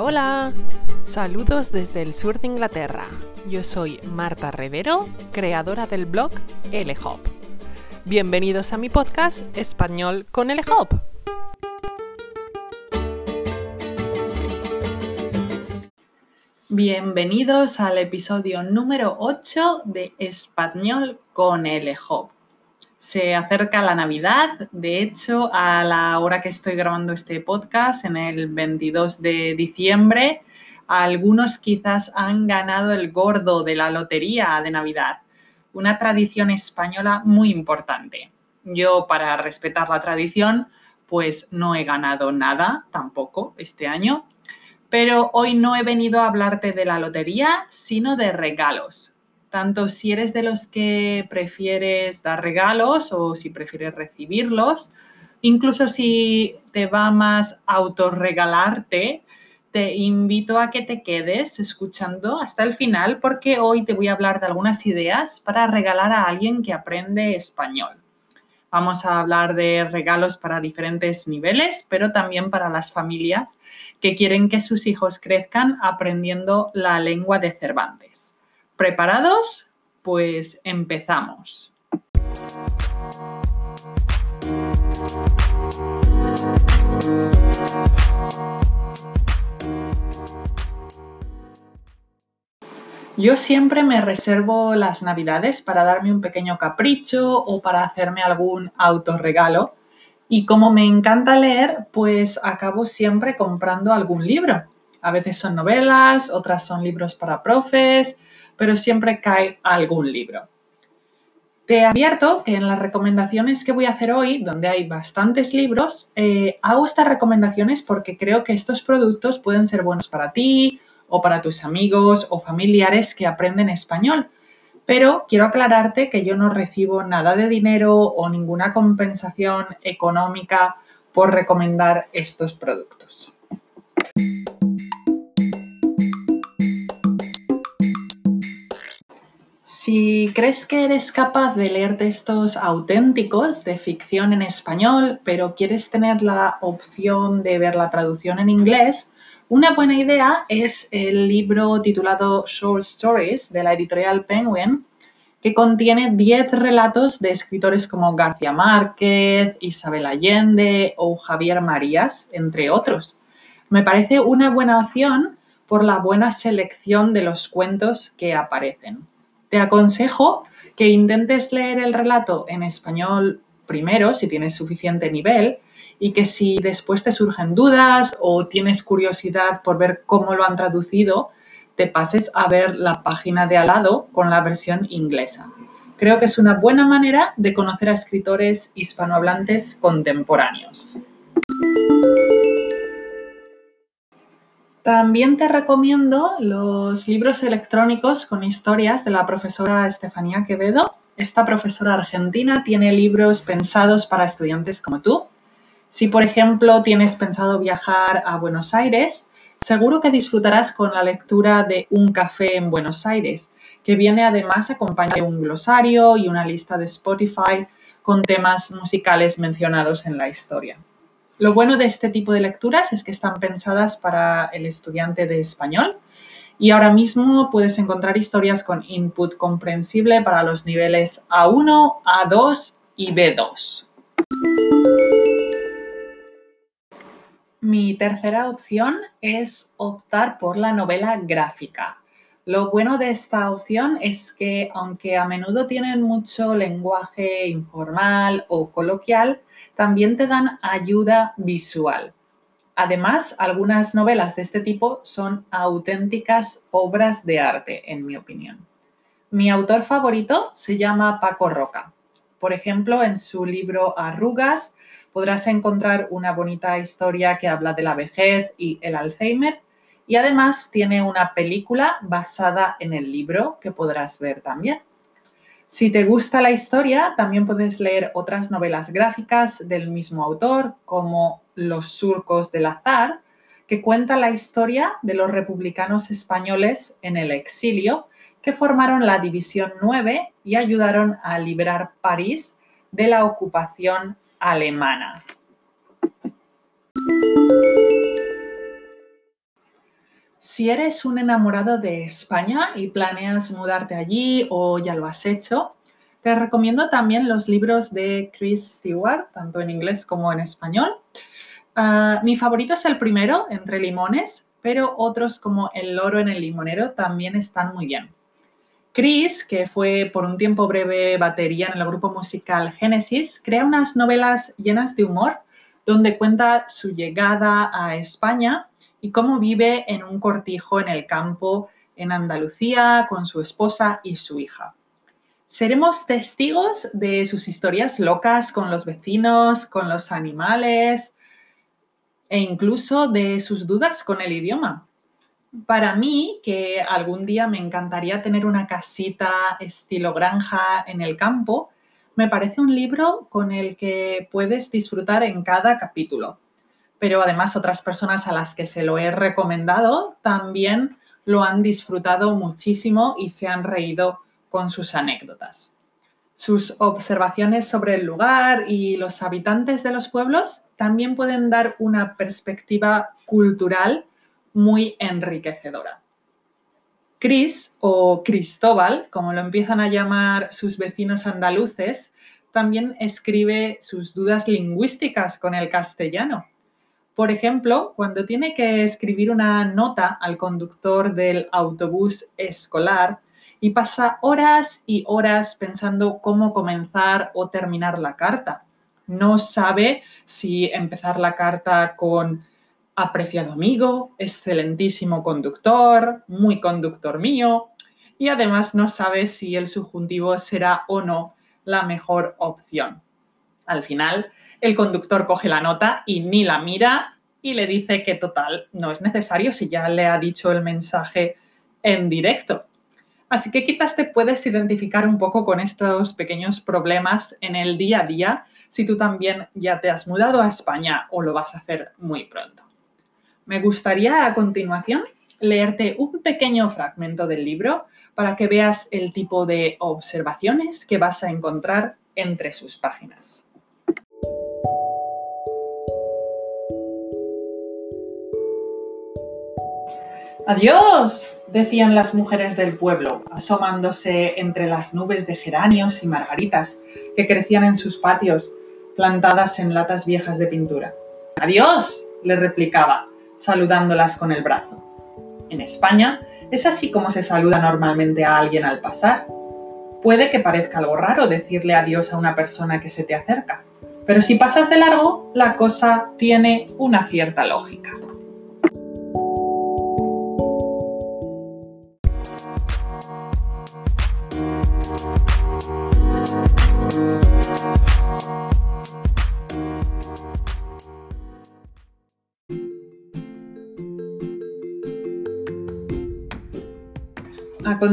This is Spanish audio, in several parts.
Hola. Saludos desde el sur de Inglaterra. Yo soy Marta Rivero, creadora del blog LHOP. Bienvenidos a mi podcast Español con LHOP. Bienvenidos al episodio número 8 de Español con LHOP. Se acerca la Navidad, de hecho, a la hora que estoy grabando este podcast, en el 22 de diciembre, algunos quizás han ganado el gordo de la lotería de Navidad, una tradición española muy importante. Yo, para respetar la tradición, pues no he ganado nada tampoco este año, pero hoy no he venido a hablarte de la lotería, sino de regalos tanto si eres de los que prefieres dar regalos o si prefieres recibirlos, incluso si te va más autorregalarte, te invito a que te quedes escuchando hasta el final porque hoy te voy a hablar de algunas ideas para regalar a alguien que aprende español. Vamos a hablar de regalos para diferentes niveles, pero también para las familias que quieren que sus hijos crezcan aprendiendo la lengua de Cervantes. ¿Preparados? Pues empezamos. Yo siempre me reservo las navidades para darme un pequeño capricho o para hacerme algún autorregalo. Y como me encanta leer, pues acabo siempre comprando algún libro. A veces son novelas, otras son libros para profes, pero siempre cae algún libro. Te advierto que en las recomendaciones que voy a hacer hoy, donde hay bastantes libros, eh, hago estas recomendaciones porque creo que estos productos pueden ser buenos para ti o para tus amigos o familiares que aprenden español. Pero quiero aclararte que yo no recibo nada de dinero o ninguna compensación económica por recomendar estos productos. Si crees que eres capaz de leer textos auténticos de ficción en español, pero quieres tener la opción de ver la traducción en inglés, una buena idea es el libro titulado Short Stories de la editorial Penguin, que contiene 10 relatos de escritores como García Márquez, Isabel Allende o Javier Marías, entre otros. Me parece una buena opción por la buena selección de los cuentos que aparecen. Te aconsejo que intentes leer el relato en español primero, si tienes suficiente nivel, y que si después te surgen dudas o tienes curiosidad por ver cómo lo han traducido, te pases a ver la página de al lado con la versión inglesa. Creo que es una buena manera de conocer a escritores hispanohablantes contemporáneos. También te recomiendo los libros electrónicos con historias de la profesora Estefanía Quevedo. Esta profesora argentina tiene libros pensados para estudiantes como tú. Si, por ejemplo, tienes pensado viajar a Buenos Aires, seguro que disfrutarás con la lectura de Un café en Buenos Aires, que viene además acompañado de un glosario y una lista de Spotify con temas musicales mencionados en la historia. Lo bueno de este tipo de lecturas es que están pensadas para el estudiante de español y ahora mismo puedes encontrar historias con input comprensible para los niveles A1, A2 y B2. Mi tercera opción es optar por la novela gráfica. Lo bueno de esta opción es que aunque a menudo tienen mucho lenguaje informal o coloquial, también te dan ayuda visual. Además, algunas novelas de este tipo son auténticas obras de arte, en mi opinión. Mi autor favorito se llama Paco Roca. Por ejemplo, en su libro Arrugas podrás encontrar una bonita historia que habla de la vejez y el Alzheimer y además tiene una película basada en el libro que podrás ver también. Si te gusta la historia, también puedes leer otras novelas gráficas del mismo autor, como Los surcos del azar, que cuenta la historia de los republicanos españoles en el exilio que formaron la División 9 y ayudaron a liberar París de la ocupación alemana. Si eres un enamorado de España y planeas mudarte allí o ya lo has hecho, te recomiendo también los libros de Chris Stewart, tanto en inglés como en español. Ah, mi favorito es el primero, Entre Limones, pero otros como El loro en el limonero también están muy bien. Chris, que fue por un tiempo breve batería en el grupo musical Genesis, crea unas novelas llenas de humor donde cuenta su llegada a España y cómo vive en un cortijo en el campo en Andalucía con su esposa y su hija. Seremos testigos de sus historias locas con los vecinos, con los animales e incluso de sus dudas con el idioma. Para mí, que algún día me encantaría tener una casita estilo granja en el campo, me parece un libro con el que puedes disfrutar en cada capítulo pero además otras personas a las que se lo he recomendado también lo han disfrutado muchísimo y se han reído con sus anécdotas. Sus observaciones sobre el lugar y los habitantes de los pueblos también pueden dar una perspectiva cultural muy enriquecedora. Chris o Cristóbal, como lo empiezan a llamar sus vecinos andaluces, también escribe sus dudas lingüísticas con el castellano por ejemplo, cuando tiene que escribir una nota al conductor del autobús escolar y pasa horas y horas pensando cómo comenzar o terminar la carta. No sabe si empezar la carta con apreciado amigo, excelentísimo conductor, muy conductor mío, y además no sabe si el subjuntivo será o no la mejor opción. Al final, el conductor coge la nota y ni la mira y le dice que total no es necesario si ya le ha dicho el mensaje en directo. Así que quizás te puedes identificar un poco con estos pequeños problemas en el día a día si tú también ya te has mudado a España o lo vas a hacer muy pronto. Me gustaría a continuación leerte un pequeño fragmento del libro para que veas el tipo de observaciones que vas a encontrar entre sus páginas. Adiós, decían las mujeres del pueblo, asomándose entre las nubes de geranios y margaritas que crecían en sus patios, plantadas en latas viejas de pintura. Adiós, le replicaba, saludándolas con el brazo. En España es así como se saluda normalmente a alguien al pasar. Puede que parezca algo raro decirle adiós a una persona que se te acerca, pero si pasas de largo, la cosa tiene una cierta lógica.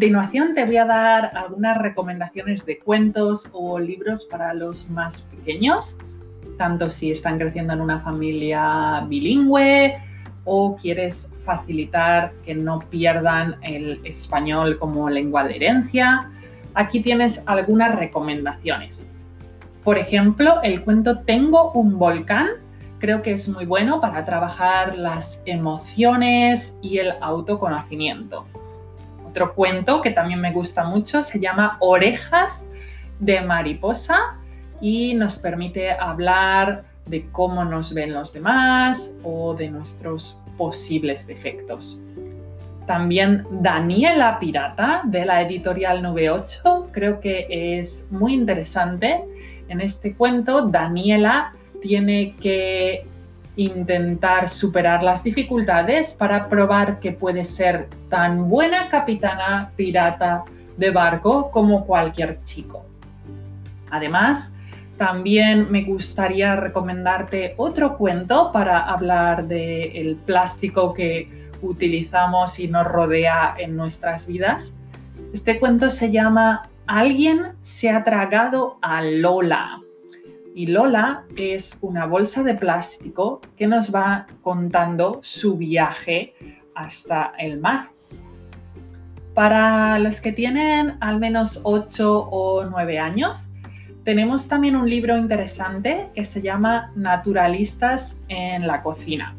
Continuación te voy a dar algunas recomendaciones de cuentos o libros para los más pequeños, tanto si están creciendo en una familia bilingüe o quieres facilitar que no pierdan el español como lengua de herencia. Aquí tienes algunas recomendaciones. Por ejemplo, el cuento Tengo un volcán creo que es muy bueno para trabajar las emociones y el autoconocimiento. Otro cuento que también me gusta mucho se llama Orejas de mariposa y nos permite hablar de cómo nos ven los demás o de nuestros posibles defectos. También Daniela Pirata de la editorial 98 creo que es muy interesante. En este cuento Daniela tiene que intentar superar las dificultades para probar que puede ser tan buena capitana pirata de barco como cualquier chico. Además, también me gustaría recomendarte otro cuento para hablar del plástico que utilizamos y nos rodea en nuestras vidas. Este cuento se llama Alguien se ha tragado a Lola y Lola es una bolsa de plástico que nos va contando su viaje hasta el mar. Para los que tienen al menos 8 o 9 años, tenemos también un libro interesante que se llama Naturalistas en la cocina.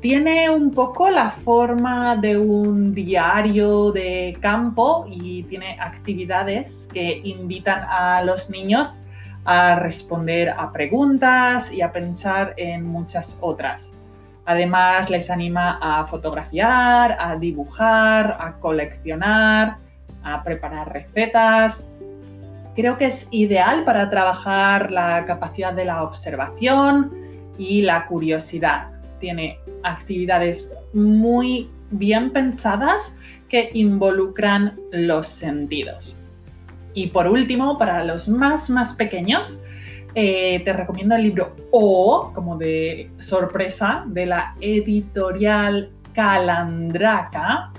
tiene un poco la forma de un diario de campo y tiene actividades que invitan a los niños a responder a preguntas y a pensar en muchas otras. Además, les anima a fotografiar, a dibujar, a coleccionar, a preparar recetas. Creo que es ideal para trabajar la capacidad de la observación y la curiosidad. Tiene actividades muy bien pensadas que involucran los sentidos. Y por último, para los más, más pequeños, eh, te recomiendo el libro O, como de sorpresa, de la editorial Calandraca,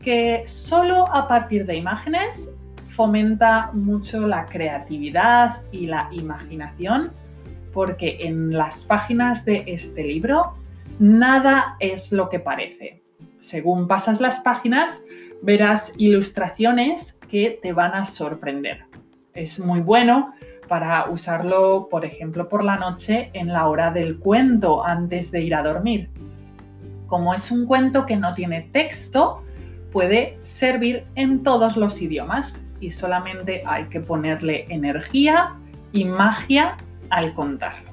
que solo a partir de imágenes fomenta mucho la creatividad y la imaginación, porque en las páginas de este libro nada es lo que parece. Según pasas las páginas, verás ilustraciones que te van a sorprender. Es muy bueno para usarlo, por ejemplo, por la noche en la hora del cuento antes de ir a dormir. Como es un cuento que no tiene texto, puede servir en todos los idiomas y solamente hay que ponerle energía y magia al contarlo.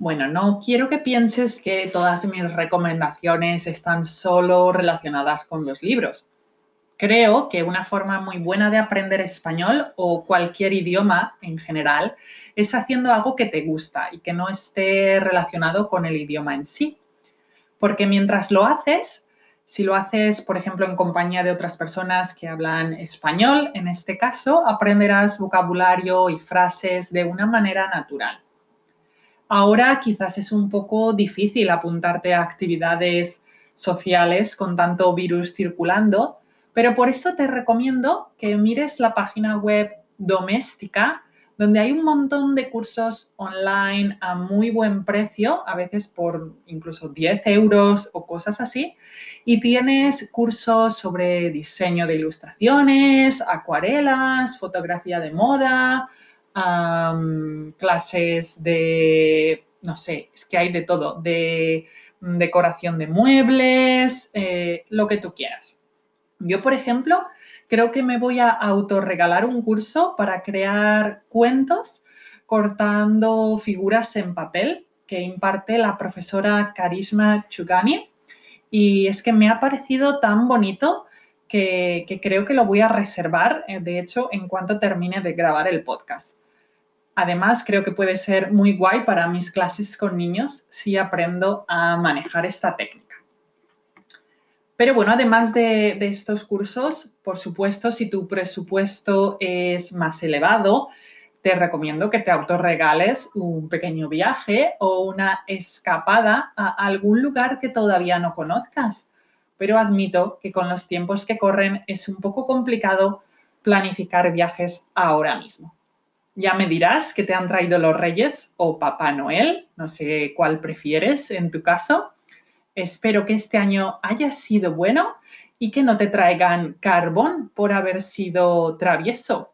Bueno, no quiero que pienses que todas mis recomendaciones están solo relacionadas con los libros. Creo que una forma muy buena de aprender español o cualquier idioma en general es haciendo algo que te gusta y que no esté relacionado con el idioma en sí. Porque mientras lo haces, si lo haces, por ejemplo, en compañía de otras personas que hablan español, en este caso, aprenderás vocabulario y frases de una manera natural. Ahora quizás es un poco difícil apuntarte a actividades sociales con tanto virus circulando, pero por eso te recomiendo que mires la página web doméstica, donde hay un montón de cursos online a muy buen precio, a veces por incluso 10 euros o cosas así, y tienes cursos sobre diseño de ilustraciones, acuarelas, fotografía de moda, clases de, no sé, es que hay de todo, de mm, decoración de muebles, eh, lo que tú quieras. Yo, por ejemplo, creo que me voy a autorregalar un curso para crear cuentos cortando figuras en papel que imparte la profesora Karisma Chugani. Y es que me ha parecido tan bonito que, creo que lo voy a reservar, eh, de hecho, en cuanto termine de grabar el podcast. Además, creo que puede ser muy guay para mis clases con niños si aprendo a manejar esta técnica. Pero bueno, además de, estos cursos, por supuesto, si tu presupuesto es más elevado, te recomiendo que te autorregales un pequeño viaje o una escapada a algún lugar que todavía no conozcas. Pero admito que con los tiempos que corren es un poco complicado planificar viajes ahora mismo. Ya me dirás que te han traído los Reyes o Papá Noel, no sé cuál prefieres en tu caso. Espero que este año haya sido bueno y que no te traigan carbón por haber sido travieso.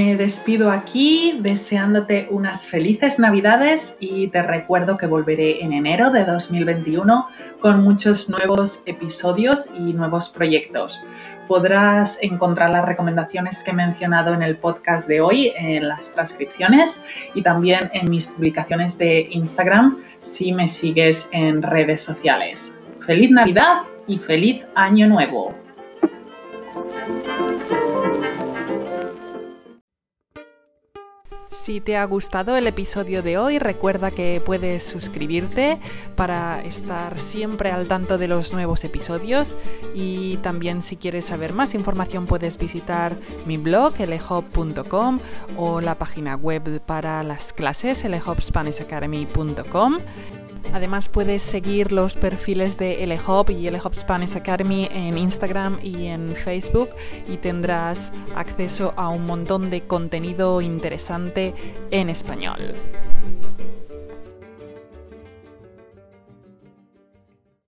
Me despido aquí deseándote unas felices navidades y te recuerdo que volveré en enero de 2021 con muchos nuevos episodios y nuevos proyectos. Podrás encontrar las recomendaciones que he mencionado en el podcast de hoy en las transcripciones y también en mis publicaciones de Instagram si me sigues en redes sociales. Feliz Navidad y feliz Año Nuevo. Si te ha gustado el episodio de hoy, recuerda que puedes suscribirte para estar siempre al tanto de los nuevos episodios y también si quieres saber más información puedes visitar mi blog lhop.com o la página web para las clases lhopspanishacademy.com. Además puedes seguir los perfiles de LHOP y LHOP Spanish Academy en Instagram y en Facebook y tendrás acceso a un montón de contenido interesante en español.